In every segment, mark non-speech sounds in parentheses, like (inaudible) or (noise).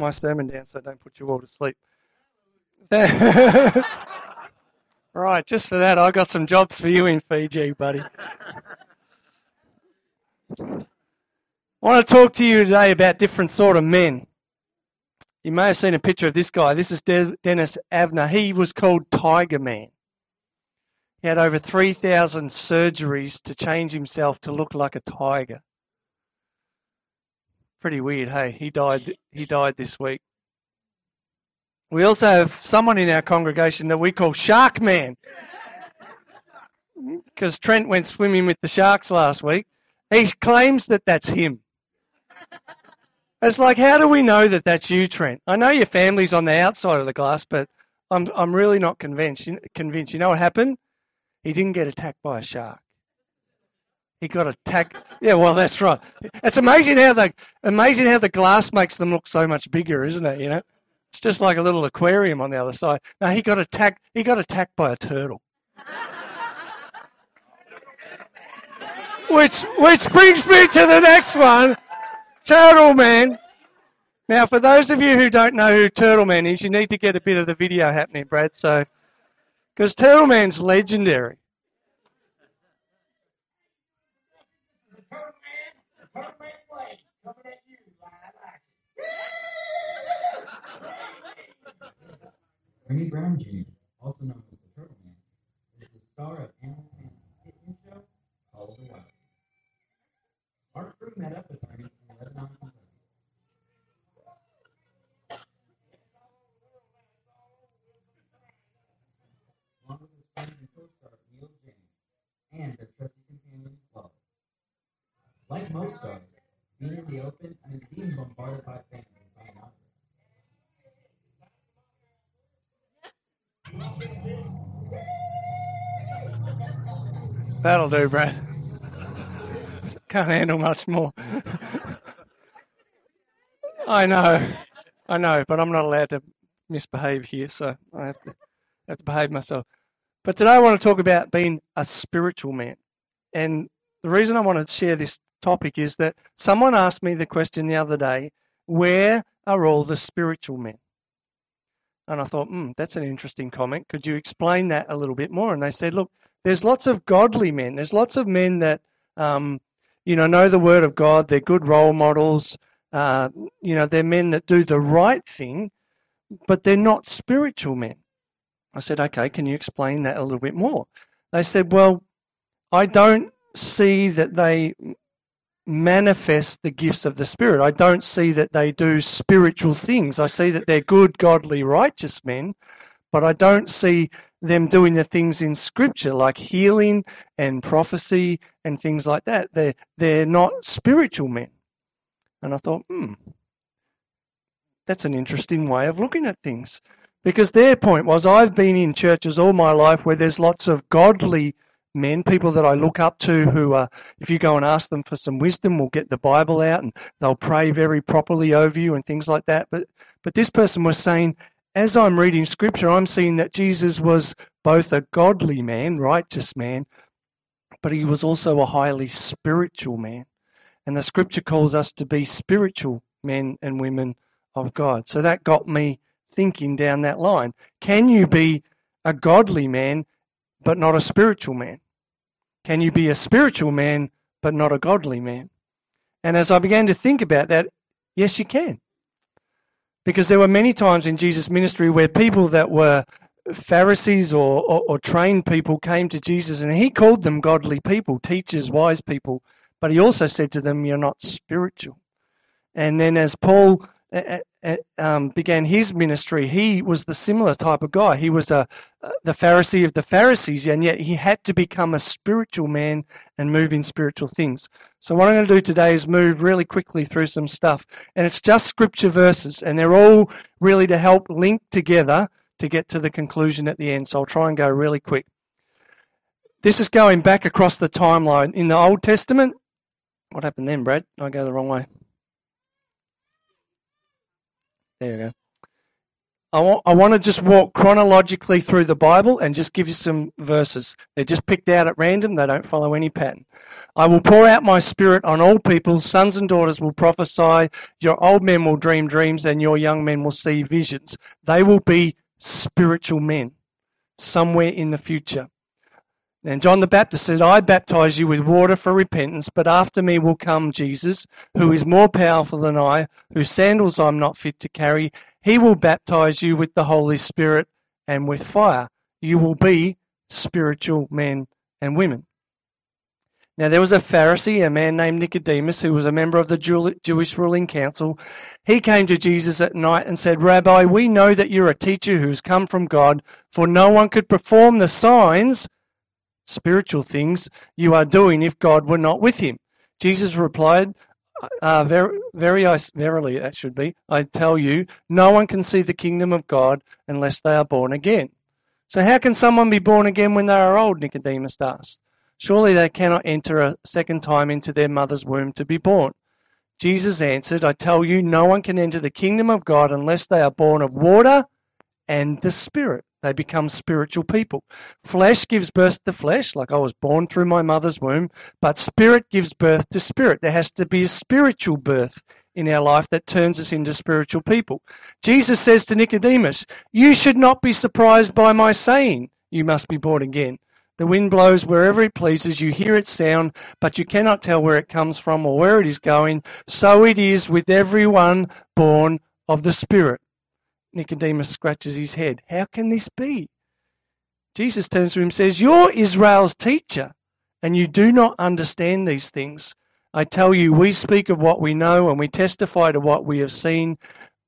my sermon down so I don't put you all to sleep. (laughs) right, just for that, I got some jobs for you in Fiji, buddy. I want to talk to you today about different sort of men. You may have seen a picture of this guy. This is De- Dennis Avner. He was called Tiger Man. He had over 3,000 surgeries to change himself to look like a tiger. Pretty weird, hey? He died. He died this week. We also have someone in our congregation that we call Shark Man, (laughs) because Trent went swimming with the sharks last week. He claims that that's him. It's like, how do we know that that's you, Trent? I know your family's on the outside of the glass, but I'm I'm really not convinced. Convinced. You know what happened? He didn't get attacked by a shark. He got attacked. Yeah, well, that's right. It's amazing how the amazing how the glass makes them look so much bigger, isn't it? You know, it's just like a little aquarium on the other side. Now he got attacked. He got attacked by a turtle. (laughs) which which brings me to the next one, Turtle Man. Now, for those of you who don't know who Turtle Man is, you need to get a bit of the video happening, Brad. So, because Turtle Man's legendary. Ernie Brown Jr., also known as the Turtle Man, is the star of Animal Planet hit show Call the Wild. Our crew met up with Ernie in Lebanon, Kentucky. Along with his friend and co-star Neil James and their trusty companion Love. Like most stars, being in the open and being bombarded by fans That'll do, Brad. Can't handle much more. I know, I know, but I'm not allowed to misbehave here, so I have to have to behave myself. But today I want to talk about being a spiritual man, and the reason I want to share this topic is that someone asked me the question the other day: Where are all the spiritual men? And I thought, hmm, that's an interesting comment. Could you explain that a little bit more? And they said, look, there's lots of godly men. There's lots of men that, um, you know, know the word of God. They're good role models. Uh, you know, they're men that do the right thing, but they're not spiritual men. I said, okay, can you explain that a little bit more? They said, well, I don't see that they manifest the gifts of the Spirit. I don't see that they do spiritual things. I see that they're good, godly, righteous men, but I don't see them doing the things in Scripture like healing and prophecy and things like that. They're, they're not spiritual men. And I thought, hmm, that's an interesting way of looking at things. Because their point was, I've been in churches all my life where there's lots of godly men, people that I look up to who, are, if you go and ask them for some wisdom, will get the Bible out and they'll pray very properly over you and things like that. But, but this person was saying, as I'm reading scripture, I'm seeing that Jesus was both a godly man, righteous man, but he was also a highly spiritual man. And the scripture calls us to be spiritual men and women of God. So that got me thinking down that line. Can you be a godly man but not a spiritual man? Can you be a spiritual man but not a godly man? And as I began to think about that, yes, you can. Because there were many times in Jesus' ministry where people that were Pharisees or, or, or, trained people came to Jesus and he called them godly people, teachers, wise people, but he also said to them, You're not spiritual. And then as Paul um, began his ministry, he was the similar type of guy. He was a, the Pharisee of the Pharisees, and yet he had to become a spiritual man and move in spiritual things. So, what I'm going to do today is move really quickly through some stuff. And it's just scripture verses, and they're all really to help link together to get to the conclusion at the end. So, I'll try and go really quick. This is going back across the timeline. In the Old Testament, what happened then, Brad? I go the wrong way. There you go. I want, I want to just walk chronologically through the Bible and just give you some verses. They're just picked out at random, they don't follow any pattern. I will pour out my spirit on all people. Sons and daughters will prophesy. Your old men will dream dreams, and your young men will see visions. They will be spiritual men somewhere in the future. And John the Baptist said, I baptize you with water for repentance, but after me will come Jesus, who is more powerful than I, whose sandals I'm not fit to carry. He will baptize you with the Holy Spirit and with fire. You will be spiritual men and women. Now, there was a Pharisee, a man named Nicodemus, who was a member of the Jewish ruling council. He came to Jesus at night and said, Rabbi, we know that you're a teacher who has come from God, for no one could perform the signs spiritual things you are doing if God were not with him. Jesus replied, uh, very, very, verily, that should be, I tell you, no one can see the kingdom of God unless they are born again. So, how can someone be born again when they are old? Nicodemus asked. Surely they cannot enter a second time into their mother's womb to be born. Jesus answered, I tell you, no one can enter the kingdom of God unless they are born of water and the Spirit. They become spiritual people. Flesh gives birth to flesh, like I was born through my mother's womb, but spirit gives birth to spirit. There has to be a spiritual birth in our life that turns us into spiritual people. Jesus says to Nicodemus, You should not be surprised by my saying, You must be born again. The wind blows wherever it pleases. You hear its sound, but you cannot tell where it comes from or where it is going. So it is with everyone born of the Spirit. Nicodemus scratches his head. How can this be? Jesus turns to him and says, You're Israel's teacher, and you do not understand these things. I tell you, we speak of what we know and we testify to what we have seen,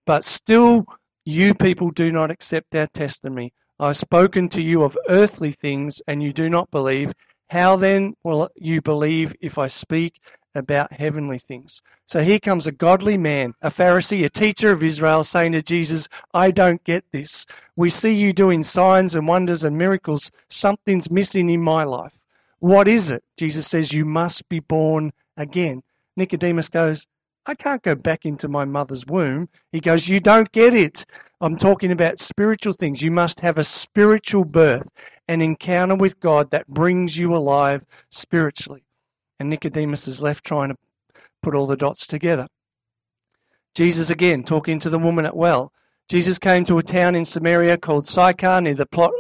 but still you people do not accept our testimony. I've spoken to you of earthly things, and you do not believe. How then will you believe if I speak about heavenly things. So here comes a godly man, a Pharisee, a teacher of Israel, saying to Jesus, I don't get this. We see you doing signs and wonders and miracles. Something's missing in my life. What is it? Jesus says, You must be born again. Nicodemus goes, I can't go back into my mother's womb. He goes, You don't get it. I'm talking about spiritual things. You must have a spiritual birth, an encounter with God that brings you alive spiritually and Nicodemus is left trying to put all the dots together. Jesus again talking to the woman at well. Jesus came to a town in Samaria called Sychar near the plot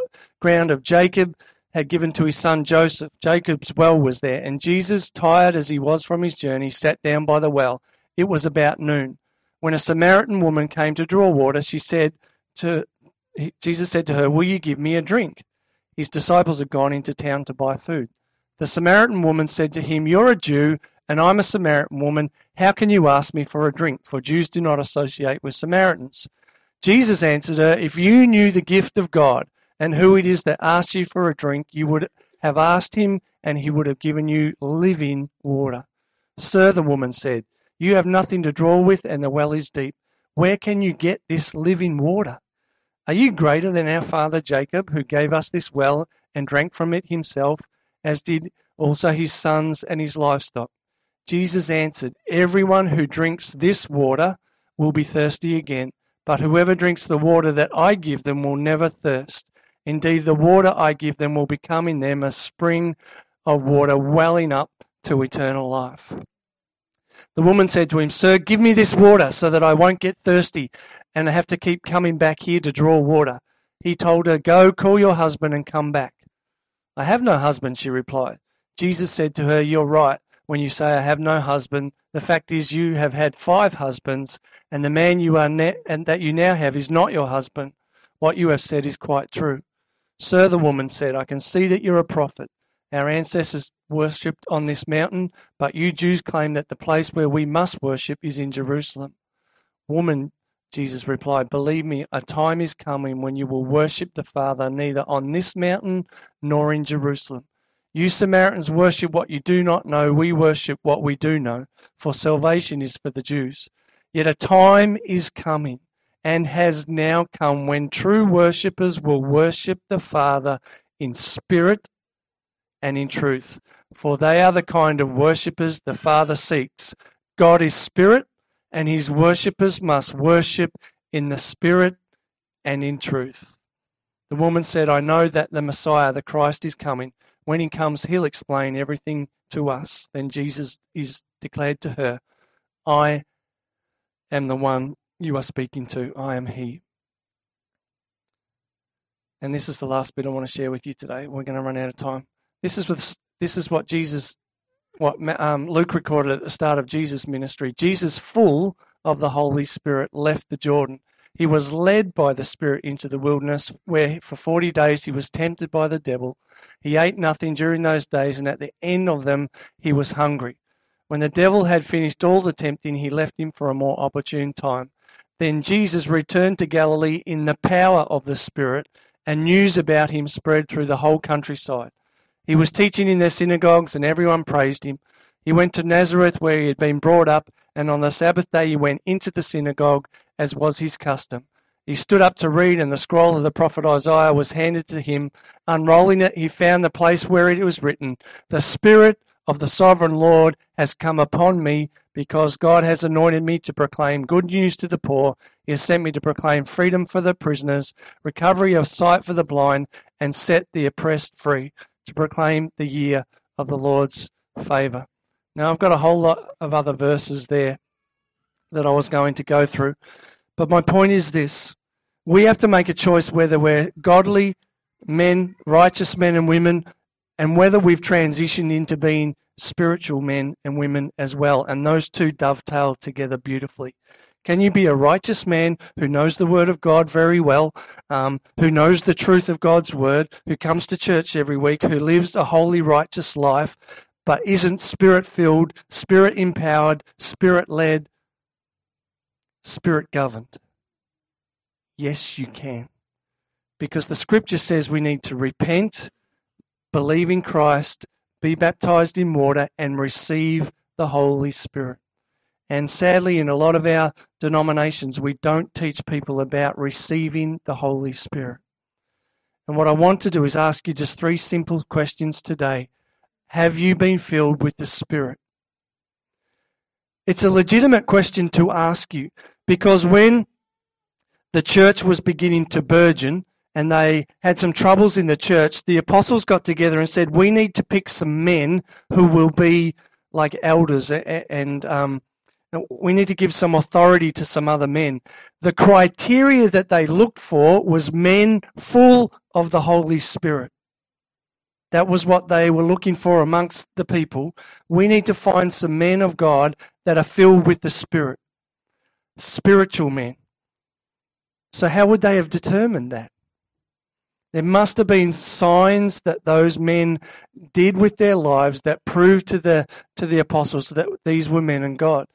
ground of Jacob had given to his son Joseph. Jacob's well was there, and Jesus, tired as he was from his journey, sat down by the well. It was about noon. When a Samaritan woman came to draw water, she said to Jesus said to her, "Will you give me a drink?" His disciples had gone into town to buy food. The Samaritan woman said to him, You're a Jew, and I'm a Samaritan woman. How can you ask me for a drink? For Jews do not associate with Samaritans. Jesus answered her, If you knew the gift of God and who it is that asks you for a drink, you would have asked him, and he would have given you living water. Sir, the woman said, You have nothing to draw with, and the well is deep. Where can you get this living water? Are you greater than our father Jacob, who gave us this well and drank from it himself? As did also his sons and his livestock. Jesus answered, Everyone who drinks this water will be thirsty again, but whoever drinks the water that I give them will never thirst. Indeed, the water I give them will become in them a spring of water welling up to eternal life. The woman said to him, Sir, give me this water so that I won't get thirsty and have to keep coming back here to draw water. He told her, Go, call your husband and come back. I have no husband, she replied. Jesus said to her, You're right when you say I have no husband. The fact is you have had five husbands, and the man you are ne- and that you now have is not your husband. What you have said is quite true. Sir, the woman said, I can see that you're a prophet. Our ancestors worshipped on this mountain, but you Jews claim that the place where we must worship is in Jerusalem. Woman, Jesus replied, Believe me, a time is coming when you will worship the Father neither on this mountain nor in Jerusalem. You Samaritans worship what you do not know, we worship what we do know, for salvation is for the Jews. Yet a time is coming and has now come when true worshippers will worship the Father in spirit and in truth, for they are the kind of worshippers the Father seeks. God is spirit and his worshippers must worship in the spirit and in truth. The woman said, I know that the Messiah, the Christ, is coming. When he comes, he'll explain everything to us. Then Jesus is declared to her, I am the one you are speaking to. I am he. And this is the last bit I want to share with you today. We're going to run out of time. This is with this is what Jesus, what um, Luke recorded at the start of Jesus' ministry. Jesus, full of the Holy Spirit, left the Jordan. He was led by the Spirit into the wilderness, where for forty days he was tempted by the devil. He ate nothing during those days, and at the end of them he was hungry. When the devil had finished all the tempting, he left him for a more opportune time. Then Jesus returned to Galilee in the power of the Spirit, and news about him spread through the whole countryside. He was teaching in their synagogues, and everyone praised him. He went to Nazareth, where he had been brought up, and on the Sabbath day he went into the synagogue, as was his custom. He stood up to read, and the scroll of the prophet Isaiah was handed to him. Unrolling it, he found the place where it was written, The Spirit of the sovereign Lord has come upon me, because God has anointed me to proclaim good news to the poor. He has sent me to proclaim freedom for the prisoners, recovery of sight for the blind, and set the oppressed free to proclaim the year of the Lord's favour. Now, I've got a whole lot of other verses there that I was going to go through, but my point is this we have to make a choice whether we're godly men, righteous men and women, and whether we've transitioned into being spiritual men and women as well. And those two dovetail together beautifully. Can you be a righteous man who knows the Word of God very well, um, who knows the truth of God's Word, who comes to church every week, who lives a holy, righteous life, but isn't spirit filled, spirit empowered, spirit led, spirit governed? Yes, you can. Because the scripture says we need to repent, believe in Christ, be baptized in water, and receive the Holy Spirit. And sadly, in a lot of our denominations, we don't teach people about receiving the Holy Spirit. And what I want to do is ask you just three simple questions today. Have you been filled with the Spirit? It's a legitimate question to ask you because when the church was beginning to burgeon and they had some troubles in the church, the apostles got together and said, We need to pick some men who will be like elders and um, we need to give some authority to some other men. The criteria that they looked for was men full of the Holy Spirit. That was what they were looking for amongst the people. We need to find some men of God that are filled with the Spirit. Spiritual men. So, how would they have determined that? There must have been signs that those men did with their lives that proved to the, to the apostles that these were men and God.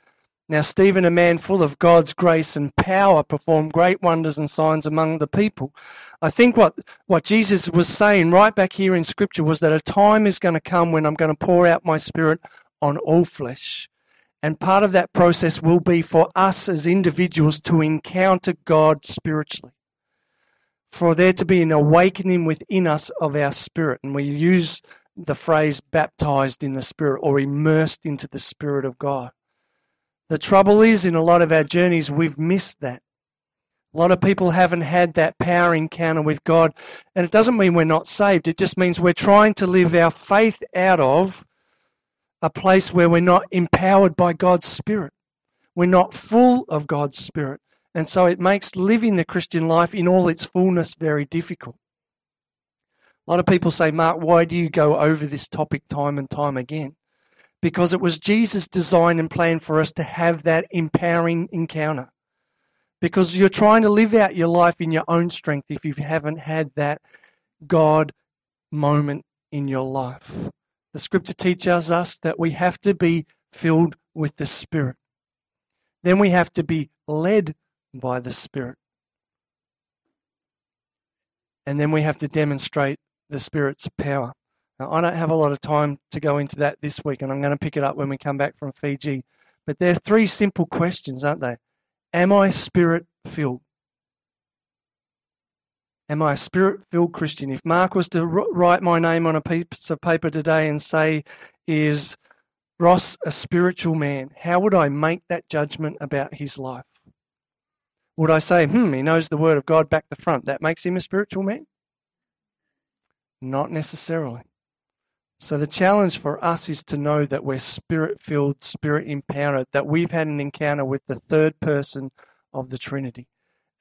Now, Stephen, a man full of God's grace and power, performed great wonders and signs among the people. I think what, what Jesus was saying right back here in Scripture was that a time is going to come when I'm going to pour out my Spirit on all flesh. And part of that process will be for us as individuals to encounter God spiritually. For there to be an awakening within us of our spirit. And we use the phrase baptized in the Spirit or immersed into the Spirit of God. The trouble is, in a lot of our journeys, we've missed that. A lot of people haven't had that power encounter with God. And it doesn't mean we're not saved, it just means we're trying to live our faith out of a place where we're not empowered by God's Spirit. We're not full of God's Spirit. And so it makes living the Christian life in all its fullness very difficult. A lot of people say, Mark, why do you go over this topic time and time again? Because it was Jesus' design and plan for us to have that empowering encounter. Because you're trying to live out your life in your own strength if you haven't had that God moment in your life. The scripture teaches us that we have to be filled with the Spirit. Then we have to be led by the Spirit. And then we have to demonstrate the Spirit's power. Now, I don't have a lot of time to go into that this week, and I'm going to pick it up when we come back from Fiji. But there are three simple questions, aren't they? Am I spirit filled? Am I a spirit filled Christian? If Mark was to write my name on a piece of paper today and say, Is Ross a spiritual man? How would I make that judgment about his life? Would I say, hmm, he knows the Word of God back to front? That makes him a spiritual man? Not necessarily. So the challenge for us is to know that we're spirit filled, spirit empowered, that we've had an encounter with the third person of the Trinity.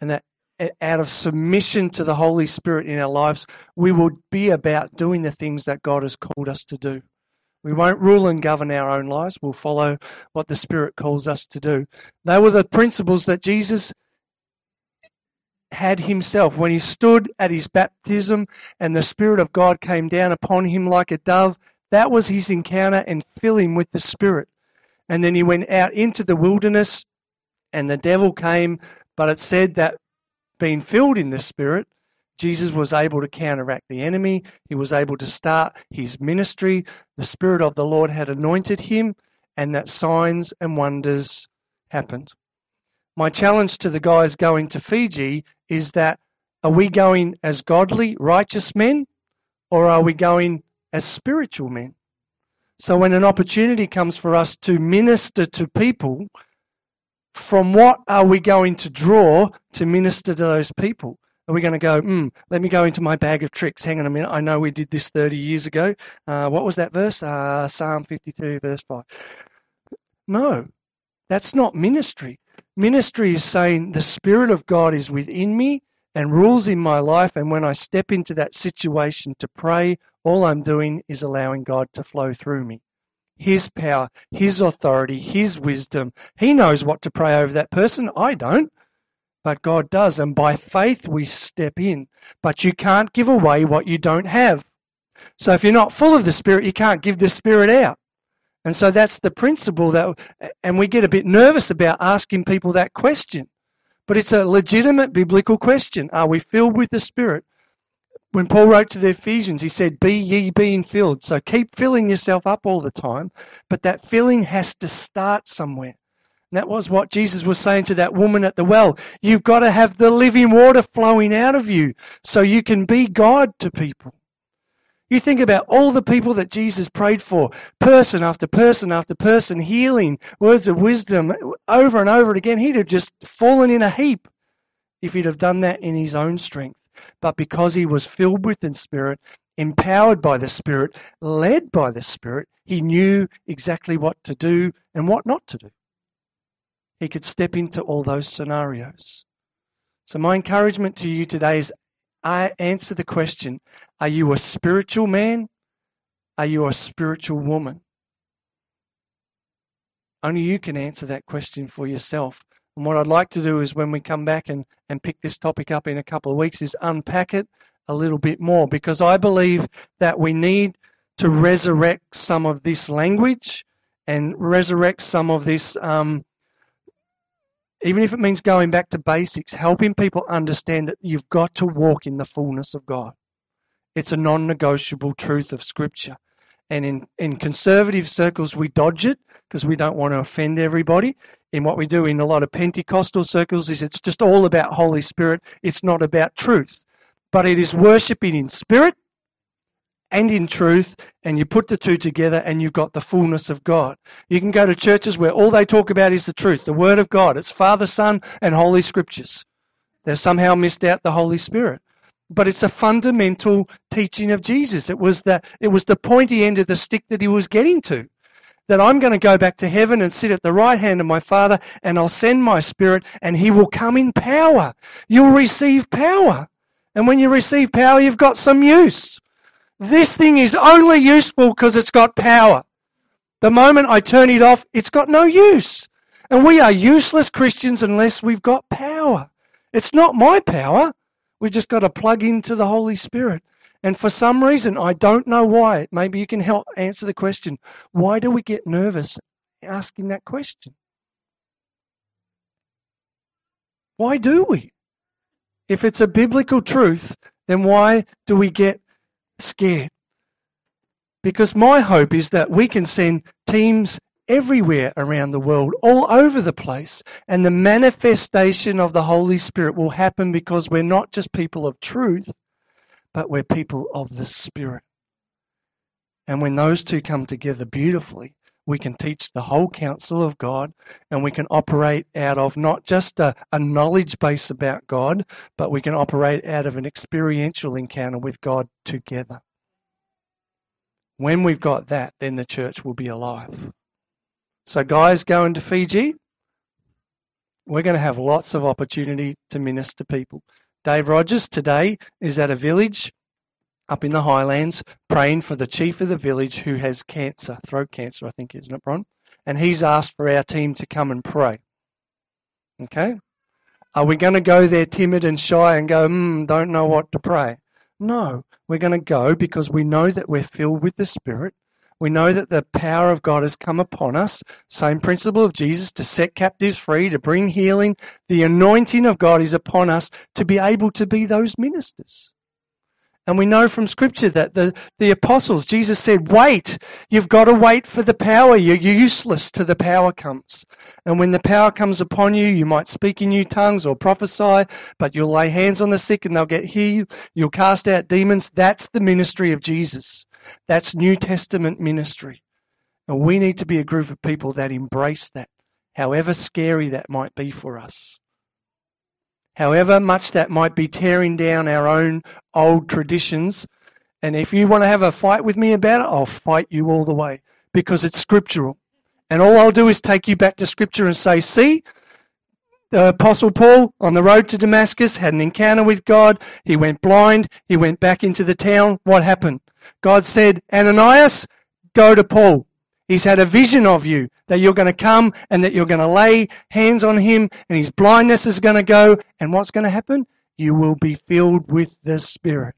And that out of submission to the Holy Spirit in our lives, we will be about doing the things that God has called us to do. We won't rule and govern our own lives. We'll follow what the Spirit calls us to do. They were the principles that Jesus had himself when he stood at his baptism and the Spirit of God came down upon him like a dove. That was his encounter and fill him with the Spirit. And then he went out into the wilderness and the devil came, but it said that being filled in the Spirit, Jesus was able to counteract the enemy. He was able to start his ministry. The Spirit of the Lord had anointed him, and that signs and wonders happened. My challenge to the guys going to Fiji is that are we going as godly, righteous men, or are we going as spiritual men? So when an opportunity comes for us to minister to people, from what are we going to draw to minister to those people? Are we going to go, hmm, let me go into my bag of tricks? Hang on a minute. I know we did this 30 years ago. Uh, what was that verse? Uh, Psalm 52, verse 5. No, that's not ministry. Ministry is saying the Spirit of God is within me and rules in my life. And when I step into that situation to pray, all I'm doing is allowing God to flow through me. His power, His authority, His wisdom. He knows what to pray over that person. I don't. But God does. And by faith, we step in. But you can't give away what you don't have. So if you're not full of the Spirit, you can't give the Spirit out. And so that's the principle that, and we get a bit nervous about asking people that question. But it's a legitimate biblical question. Are we filled with the Spirit? When Paul wrote to the Ephesians, he said, Be ye being filled. So keep filling yourself up all the time, but that filling has to start somewhere. And that was what Jesus was saying to that woman at the well. You've got to have the living water flowing out of you so you can be God to people. You think about all the people that Jesus prayed for, person after person after person, healing, words of wisdom, over and over and again. He'd have just fallen in a heap if he'd have done that in his own strength. But because he was filled with the Spirit, empowered by the Spirit, led by the Spirit, he knew exactly what to do and what not to do. He could step into all those scenarios. So, my encouragement to you today is I answer the question Are you a spiritual man? Are you a spiritual woman? Only you can answer that question for yourself. And what I'd like to do is when we come back and, and pick this topic up in a couple of weeks is unpack it a little bit more because I believe that we need to resurrect some of this language and resurrect some of this um, even if it means going back to basics, helping people understand that you've got to walk in the fullness of God. It's a non negotiable truth of Scripture. And in, in conservative circles, we dodge it because we don't want to offend everybody. In what we do in a lot of Pentecostal circles is it's just all about Holy Spirit. It's not about truth. But it is worshiping in spirit and in truth, and you put the two together and you've got the fullness of God. You can go to churches where all they talk about is the truth, the Word of God. It's Father, Son, and Holy Scriptures. They've somehow missed out the Holy Spirit. But it's a fundamental teaching of Jesus. It was the, it was the pointy end of the stick that he was getting to. That I'm going to go back to heaven and sit at the right hand of my Father, and I'll send my Spirit, and he will come in power. You'll receive power. And when you receive power, you've got some use. This thing is only useful because it's got power. The moment I turn it off, it's got no use. And we are useless Christians unless we've got power. It's not my power. We've just got to plug into the Holy Spirit. And for some reason, I don't know why. Maybe you can help answer the question. Why do we get nervous asking that question? Why do we? If it's a biblical truth, then why do we get scared. Because my hope is that we can send teams everywhere around the world, all over the place, and the manifestation of the Holy Spirit will happen because we're not just people of truth, but we're people of the Spirit. And when those two come together beautifully, we can teach the whole counsel of God and we can operate out of not just a, a knowledge base about God, but we can operate out of an experiential encounter with God together. When we've got that, then the church will be alive. So, guys going to Fiji, we're going to have lots of opportunity to minister people. Dave Rogers today is at a village up in the highlands praying for the chief of the village who has cancer, throat cancer, I think, isn't it, Bron? And he's asked for our team to come and pray. Okay? Are we going to go there timid and shy and go, hmm, don't know what to pray? No, we're going to go because we know that we're filled with the Spirit. We know that the power of God has come upon us. Same principle of Jesus to set captives free, to bring healing. The anointing of God is upon us to be able to be those ministers. And we know from Scripture that the, the apostles, Jesus said, wait, you've got to wait for the power. You're useless till the power comes. And when the power comes upon you, you might speak in new tongues or prophesy, but you'll lay hands on the sick and they'll get healed. You'll cast out demons. That's the ministry of Jesus. That's New Testament ministry. And we need to be a group of people that embrace that, however scary that might be for us however much that might be tearing down our own old traditions. And if you want to have a fight with me about it, I'll fight you all the way because it's scriptural. And all I'll do is take you back to scripture and say, see, the Apostle Paul on the road to Damascus had an encounter with God. He went blind. He went back into the town. What happened? God said, Ananias, go to Paul. He's had a vision of you that you're going to come and that you're going to lay hands on him and his blindness is going to go. And what's going to happen? You will be filled with the Spirit.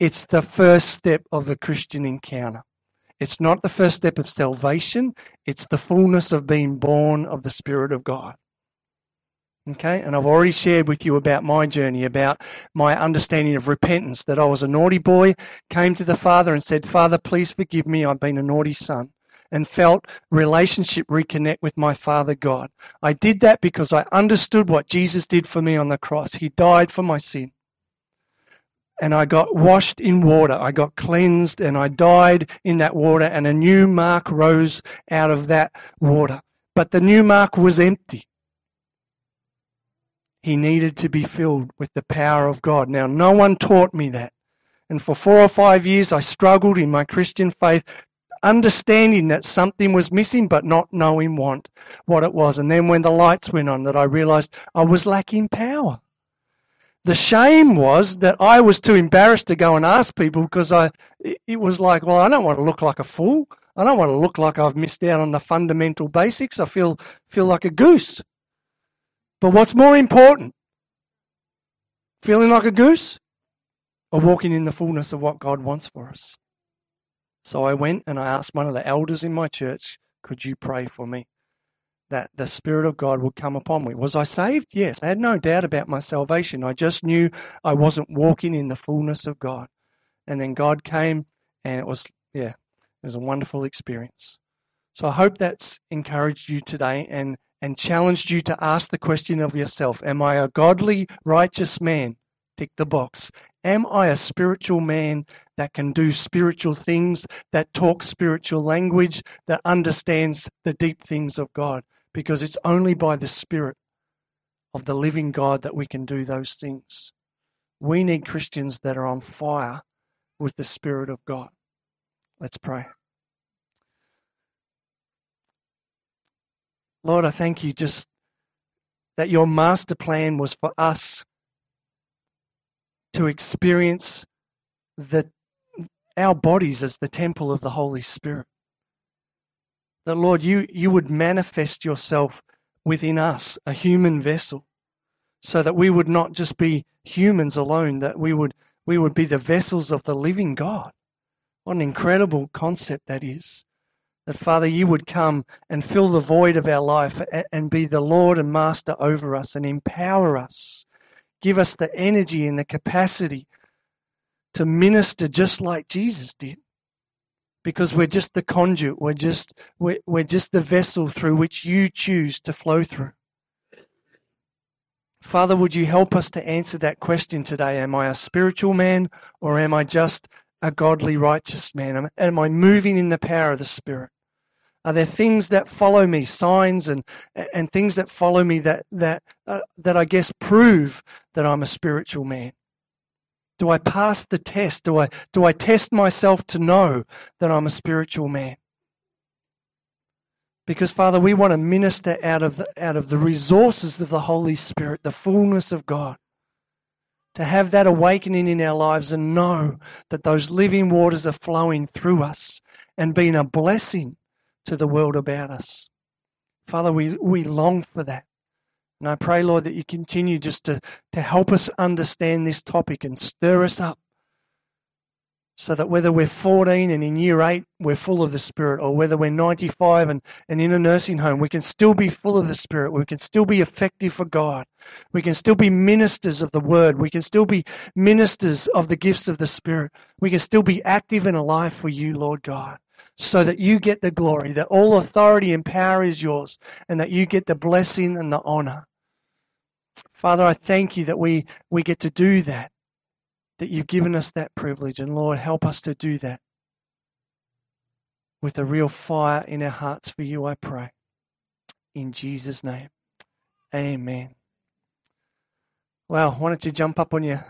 It's the first step of a Christian encounter. It's not the first step of salvation, it's the fullness of being born of the Spirit of God. Okay, and I've already shared with you about my journey, about my understanding of repentance, that I was a naughty boy, came to the Father and said, Father, please forgive me, I've been a naughty son, and felt relationship reconnect with my Father God. I did that because I understood what Jesus did for me on the cross. He died for my sin. And I got washed in water. I got cleansed and I died in that water, and a new mark rose out of that water. But the new mark was empty he needed to be filled with the power of God. Now, no one taught me that. And for four or five years, I struggled in my Christian faith, understanding that something was missing, but not knowing what, what it was. And then when the lights went on, that I realized I was lacking power. The shame was that I was too embarrassed to go and ask people because I, it was like, well, I don't want to look like a fool. I don't want to look like I've missed out on the fundamental basics. I feel feel like a goose. But what's more important? Feeling like a goose or walking in the fullness of what God wants for us? So I went and I asked one of the elders in my church, could you pray for me? That the Spirit of God would come upon me. Was I saved? Yes. I had no doubt about my salvation. I just knew I wasn't walking in the fullness of God. And then God came and it was, yeah, it was a wonderful experience. So I hope that's encouraged you today and and challenged you to ask the question of yourself Am I a godly, righteous man? Tick the box. Am I a spiritual man that can do spiritual things, that talks spiritual language, that understands the deep things of God? Because it's only by the Spirit of the living God that we can do those things. We need Christians that are on fire with the Spirit of God. Let's pray. Lord, I thank you just that your master plan was for us to experience that our bodies as the temple of the Holy Spirit. That, Lord, you, you would manifest yourself within us, a human vessel, so that we would not just be humans alone, that we would, we would be the vessels of the living God. What an incredible concept that is. That, Father, you would come and fill the void of our life and be the Lord and Master over us and empower us. Give us the energy and the capacity to minister just like Jesus did. Because we're just the conduit, we're just, we're, we're just the vessel through which you choose to flow through. Father, would you help us to answer that question today? Am I a spiritual man or am I just a godly, righteous man? Am, am I moving in the power of the Spirit? Are there things that follow me, signs and and things that follow me that that uh, that I guess prove that I'm a spiritual man? Do I pass the test? Do I do I test myself to know that I'm a spiritual man? Because Father, we want to minister out of the, out of the resources of the Holy Spirit, the fullness of God. To have that awakening in our lives and know that those living waters are flowing through us and being a blessing to the world about us. Father, we, we long for that. And I pray, Lord, that you continue just to, to help us understand this topic and stir us up so that whether we're 14 and in year 8 we're full of the Spirit, or whether we're 95 and, and in a nursing home, we can still be full of the Spirit. We can still be effective for God. We can still be ministers of the Word. We can still be ministers of the gifts of the Spirit. We can still be active and alive for you, Lord God, so that you get the glory, that all authority and power is yours, and that you get the blessing and the honor. Father, I thank you that we, we get to do that that you've given us that privilege. And Lord, help us to do that with a real fire in our hearts for you, I pray. In Jesus' name. Amen. Well, why don't you jump up on your